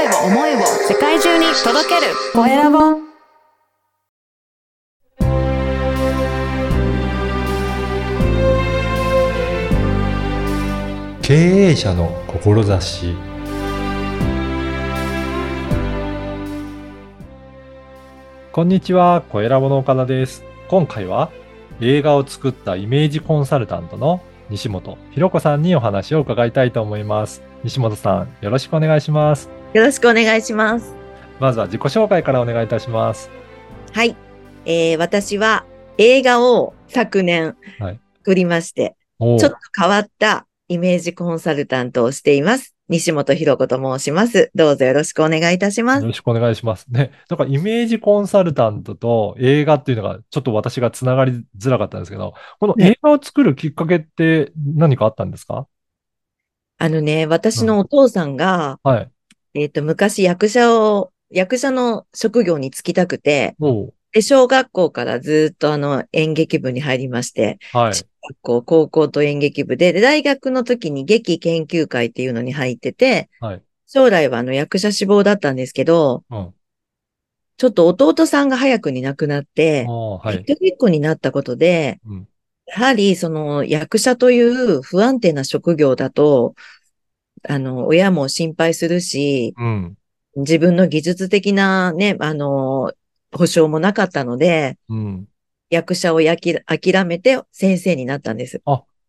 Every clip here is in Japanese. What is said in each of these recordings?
声を思いを世界中に届けるコエラボ経営者の志こんにちは、コエラボの岡田です。今回は映画を作ったイメージコンサルタントの西本博子さんにお話を伺いたいと思います。西本さん、よろしくお願いします。よろしくお願いします。まずは自己紹介からお願いいたします。はい。えー、私は映画を昨年はい作りまして、おーちょっと変わったイメージコンサルタントをしています。西本博子と申します。どうぞよろしくお願いいたします。よろしくお願いします。ね。なんかイメージコンサルタントと映画っていうのがちょっと私がつながりづらかったんですけど、この映画を作るきっかけって何かあったんですか？あのね、私のお父さんが、はい。えっ、と、昔役者を、役者の職業に就きたくて、で、小学校からずっとあの演劇部に入りまして、はい。中学校、高校と演劇部で、で大学の時に劇研究会っていうのに入ってて、はい。将来はあの役者志望だったんですけど、うん。ちょっと弟さんが早くに亡くなって、はい。一人っ子になったことで、うん。やはりその役者という不安定な職業だと、あの、親も心配するし、うん。自分の技術的なね、あの、保証もなかったので、うん。役者をやき諦めて先生になったんです。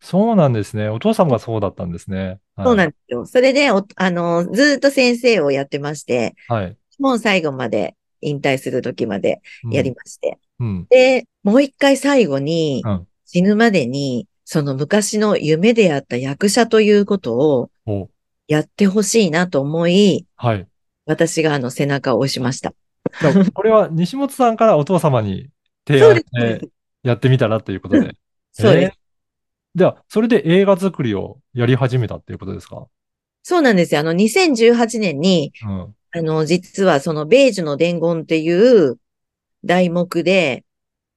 そうなんですね。お父さんがそうだったんですね。そうなんんですよ。それで、おあの、ずっと先生をやってまして、はい。もう最後まで引退する時までうんやりまして。うん。で、もう一回最後にうん死ぬまでに、その昔の夢であった役者ということをおやってほしいなと思い、はい。私があの背中を押しました。これは西本さんからお父様に提案。してやってみたらということで。そうです。えーじゃあ、それで映画作りをやり始めたっていうことですか？そうなんですよ。あの、2018年に、うん。あの、実はその、ベージュの伝言っていう題目で、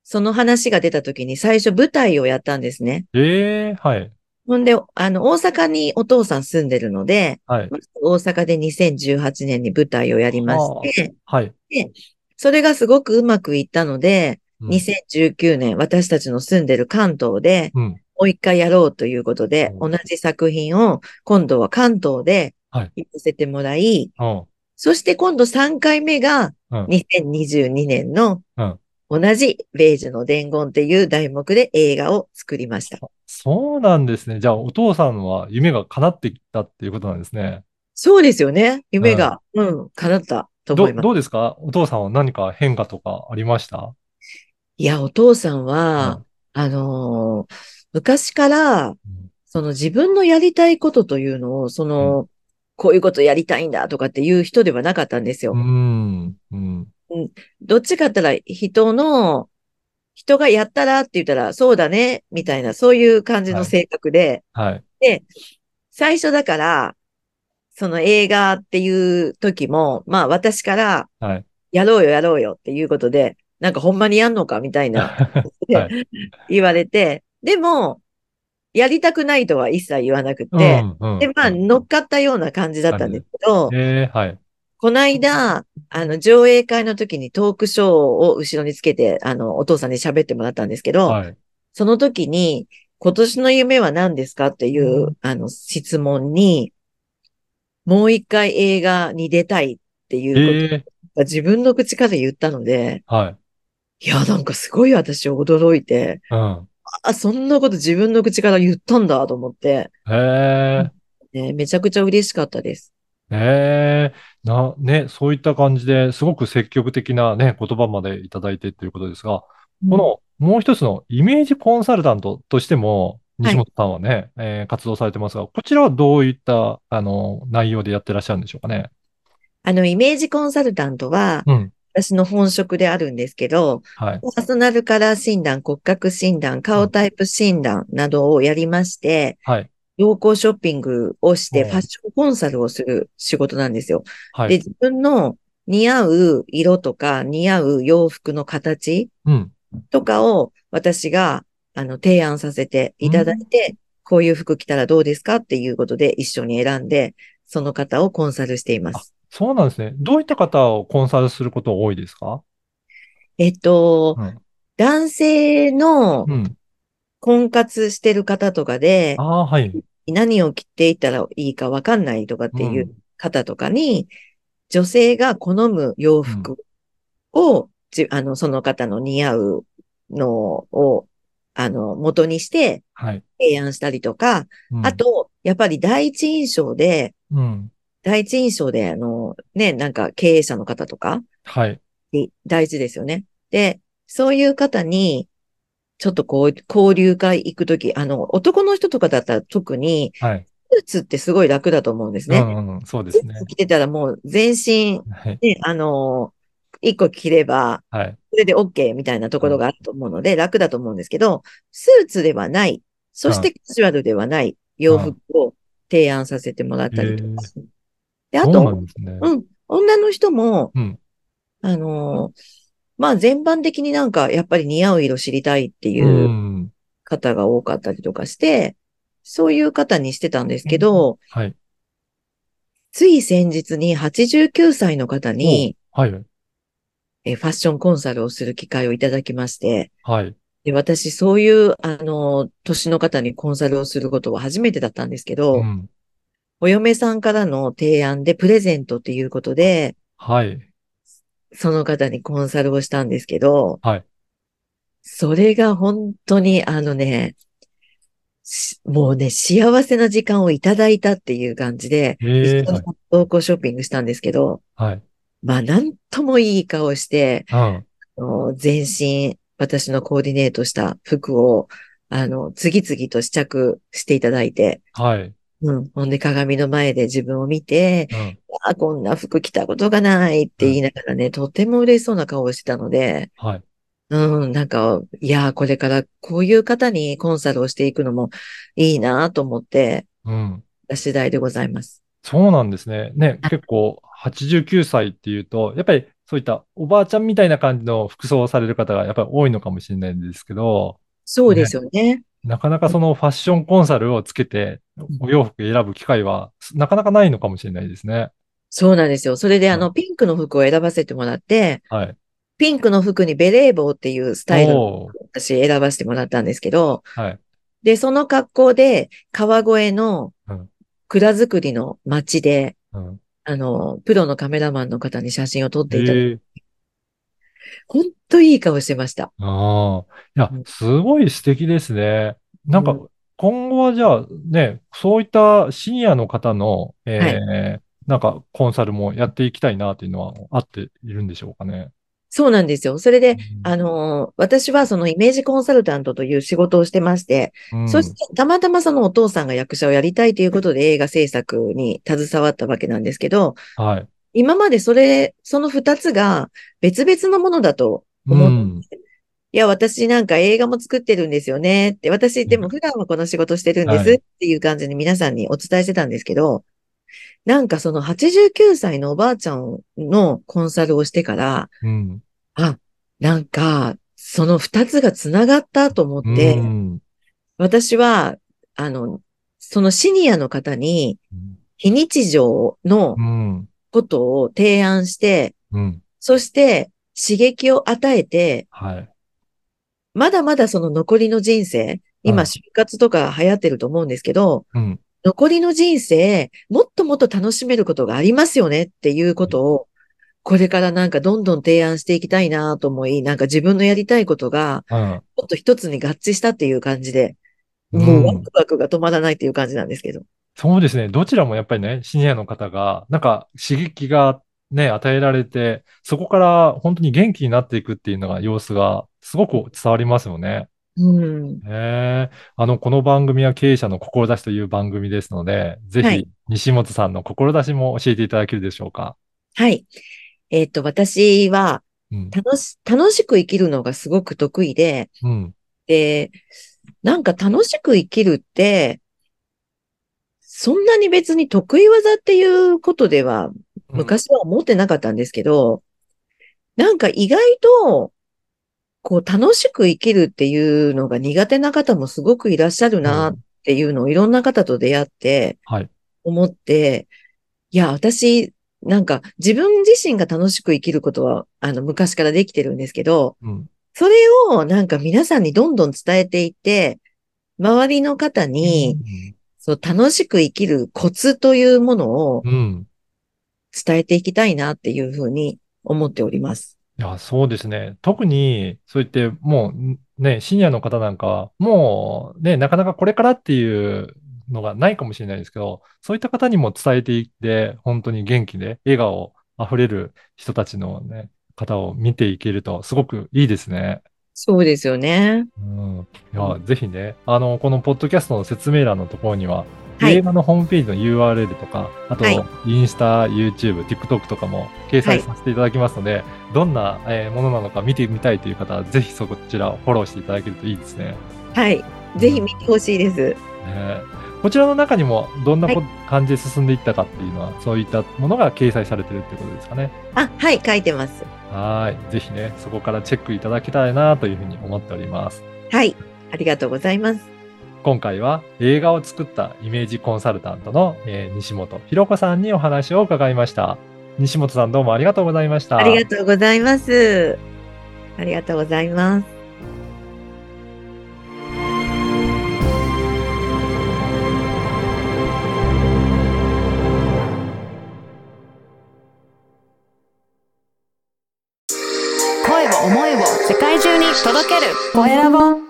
その話が出た時に最初舞台をやったんですね。ええはい。ほんで、あの、大阪にお父さん住んでるので、はい。大阪で2018年に舞台をやりまして、はい。それがすごくうまくいったので、うん2019年、私たちの住んでる関東で、うん。もう一回やろうということで、う同じ作品を今度は関東ではいやらせてもらい、うん。そして今度3回目がうん2022年のうん同じベージュの伝言っていう題目で映画を作りました。そうなんですね。じゃあ、お父さんは夢が叶ってきたっていうことなんですね。そうですよね。夢が、うん、叶ったと思います。どどうですか？お父さんは何か変化とかありました？いや、お父さんうはん、あのー昔から、うんその自分のやりたいことというのを、その、こういうことやりたいんだとかっていう人ではなかったんですよ。うん。うん。どっちかって言ったら人の、人がやったらって言ったら、そうだね、みたいな、そういう感じの性格で、はい。で、最初だから、その映画っていう時も、まあ私から、はい。やろうよやろうよっていうことで、なんかほんまにやんのかみたいな。はい。言われて、でも、やりたくないとは一切言わなくて、うんうんで、まあ乗っかったような感じだったんですけど、ええはい。この間、あの、上映会の時にトークショーを後ろにつけて、あの、お父さんに喋ってもらったんですけど、はい。その時に、今年の夢は何ですかっていう、あの、質問に、もう一回映画に出たいっていうええことが自分の口から言ったので、はい。いや、なんかすごい私驚いて、うん。あ、そんなこと自分の口から言ったんだと思って、へえ。ね、めちゃくちゃ嬉しかったです。ええな、ね、そういった感じですごく積極的なね、言葉までいただいてということですが、このもう一つのイメージコンサルタントとしても、はい西本さんはね、えー活動されてますが、こちらはどういった、あの、内容でやってらっしゃるんでしょうかね？あの、イメージコンサルタントは、うん。私の本職であるんですけど、はい。パーソナルカラー診断、骨格診断、顔タイプ診断などをやりまして、はい。洋行ショッピングをしてうんファッションコンサルをする仕事なんですよ。で、はい。自分の似合う色とか似合う洋服の形うん。とかを私があの提案させていただいて、こういう服着たらどうですかっていうことで一緒に選んで、その方をコンサルしています。そうなんですね。どういった方をコンサルすること多いですか？えっと、うん。男性のうん。婚活してる方とかであ、あ、はい。何を着ていったらいいかわかんないとかっていう方とかに、女性が好む洋服を、じあの、その方の似合うのを、あの、元にしてはい。提案したりとか、うんあ、と、やっぱり第一印象で、うん。第一印象で、あの、ね、なんか経営者の方とか、はい。に大事ですよね。で、そういう方に、ちょっとこう、交流会行くとき、あの、男の人とかだったら特に、はい。スーツってすごい楽だと思うんですね。うんうんうん、そうですね着てたらもう全身、はい。ね、あの、一個着れば、はい。それで OK みたいなところがあると思うので、楽だと思うんですけど、スーツではない、そしてカジュアルではない洋服を提案させてもらったりとか。で、あと。うん、女の人も、うんあのーまあ全般的になんかやっぱり似合う色知りたいっていううん方が多かったりとかして、そういう方にしてたんですけど、はい。つい先日に89歳の方にはい。えファッションコンサルをする機会をいただきまして、はい。で私そういう、あのー、年の方にコンサルをすることは初めてだったんですけど、うん。お嫁さんからの提案でプレゼントっていうことで、はい。その方にコンサルをしたんですけど、はい。それが本当にあのね、しもうね、幸せな時間をいただいたっていう感じで、ええ一緒に同行ショッピングしたんですけど、はい。まあ、なんともいい顔して、うん。あの全身、私のコーディネートした服を、あの、次々と試着していただいて、はい。うん。ほんで鏡の前で自分を見て、うん。あ、こんな服着たことがないって言いながらね、とても嬉しそうな顔をしてたので、はい。うん、なんか、いやー、これからこういう方にコンサルをしていくのもいいなと思って、うん。た次第でございます。そうなんですね。ね、結構、89歳っていうと、やっぱりそういったおばあちゃんみたいな感じの服装をされる方がやっぱり多いのかもしれないんですけど、そうですよね。なかなかそのファッションコンサルをつけて、お洋服選ぶ機会はなかなかないのかもしれないですね。そうなんですよ。それであの、うんピンクの服を選ばせてもらって、はい。ピンクの服にベレー帽っていうスタイルを私選ばせてもらったんですけど、はい。で、その格好で川越のうん蔵造りの街で、うん。あの、プロのカメラマンの方に写真を撮っていただいて、ええほんといい顔してました。ああ。いやうん、すごい素敵ですね。なんかうん、今後はじゃあね、そういったシニアの方の、えーなんかコンサルもやっていきたいなっていうのはあっているんでしょうかね。そうなんですよ。それで、うんあの、私はそのイメージコンサルタントという仕事をしてまして、うんそしてたまたまそのお父さんが役者をやりたいということで映画制作に携わったわけなんですけど、はい。今までそれ、その二つが別々のものだとう思ってん。いや、私なんか映画も作ってるんですよねって、私でも普段はこの仕事してるんではいすっていう感じに皆さんにお伝えしてたんですけど、なんかその89歳のおばあちゃんのコンサルをしてから、うん。あ、なんか、その二つがつながったと思って、うん私は、あの、そのシニアの方に非日常のうん。ことを提案して、うん。そして刺激を与えて、はい。まだまだその残りの人生、はい今就活とか流行ってると思うんですけど、うん。残りの人生、もっともっと楽しめることがありますよねっていうことを、これからなんかどんどん提案していきたいなと思い、なんか自分のやりたいことが、うん。もっと一つに合致したっていう感じで、うんもうワクワクが止まらないっていう感じなんですけど。そうですね。どちらもやっぱりね、シニアの方が、なんか刺激がね、与えられて、そこから本当に元気になっていくっていうのが、様子がすごく伝わりますよね。うん。ええあの、この番組は経営者の志という番組ですので、ぜひはい、西本さんの志も教えていただけるでしょうか。はい。えっと、私はうん。楽し、楽しく生きるのがすごく得意で、うん。で、なんか楽しく生きるって、そんなに別に得意技っていうことでは昔は思ってなかったんですけど、なんか意外と、こう楽しく生きるっていうのが苦手な方もすごくいらっしゃるなっていうのをいろんな方と出会ってはい。思って、いや、私、なんか自分自身が楽しく生きることは、あの、昔からできてるんですけど、うん。それをなんか皆さんにどんどん伝えていって、周りの方に、楽しく生きるコツというものをうん。伝えていきたいなっていうふうに思っております。いや、そうですね。特に、そう言って、もう、ね、シニアの方なんかは、もう、ね、なかなかこれからっていうのがないかもしれないですけど、そういった方にも伝えていって、本当に元気で、笑顔あふれる人たちのね、方を見ていけると、すごくいいですね。そうですよね。うん。いや、ぜひね、あの、このポッドキャストの説明欄のところには、はい映画のホームページの URL とか、あと、はいインスタ、YouTube、TikTok とかも掲載させていただきますので、どんな、えーものなのか見てみたいという方は、ぜひそちらをフォローしていただけるといいですね。はい。ぜひ見てほしいです。ねこちらの中にもどんなこは感じで進んでいったかっていうのは、そういったものが掲載されてるってことですかね。あ、はい、書いてます。はい。ぜひね、そこからチェックいただけたらなというふうに思っております。はい。ありがとうございます。今回は映画を作ったイメージコンサルタントの、えー西本ひろ子さんにお話を伺いました。西本さんどうもありがとうございました。ありがとうございます。ありがとうございます。声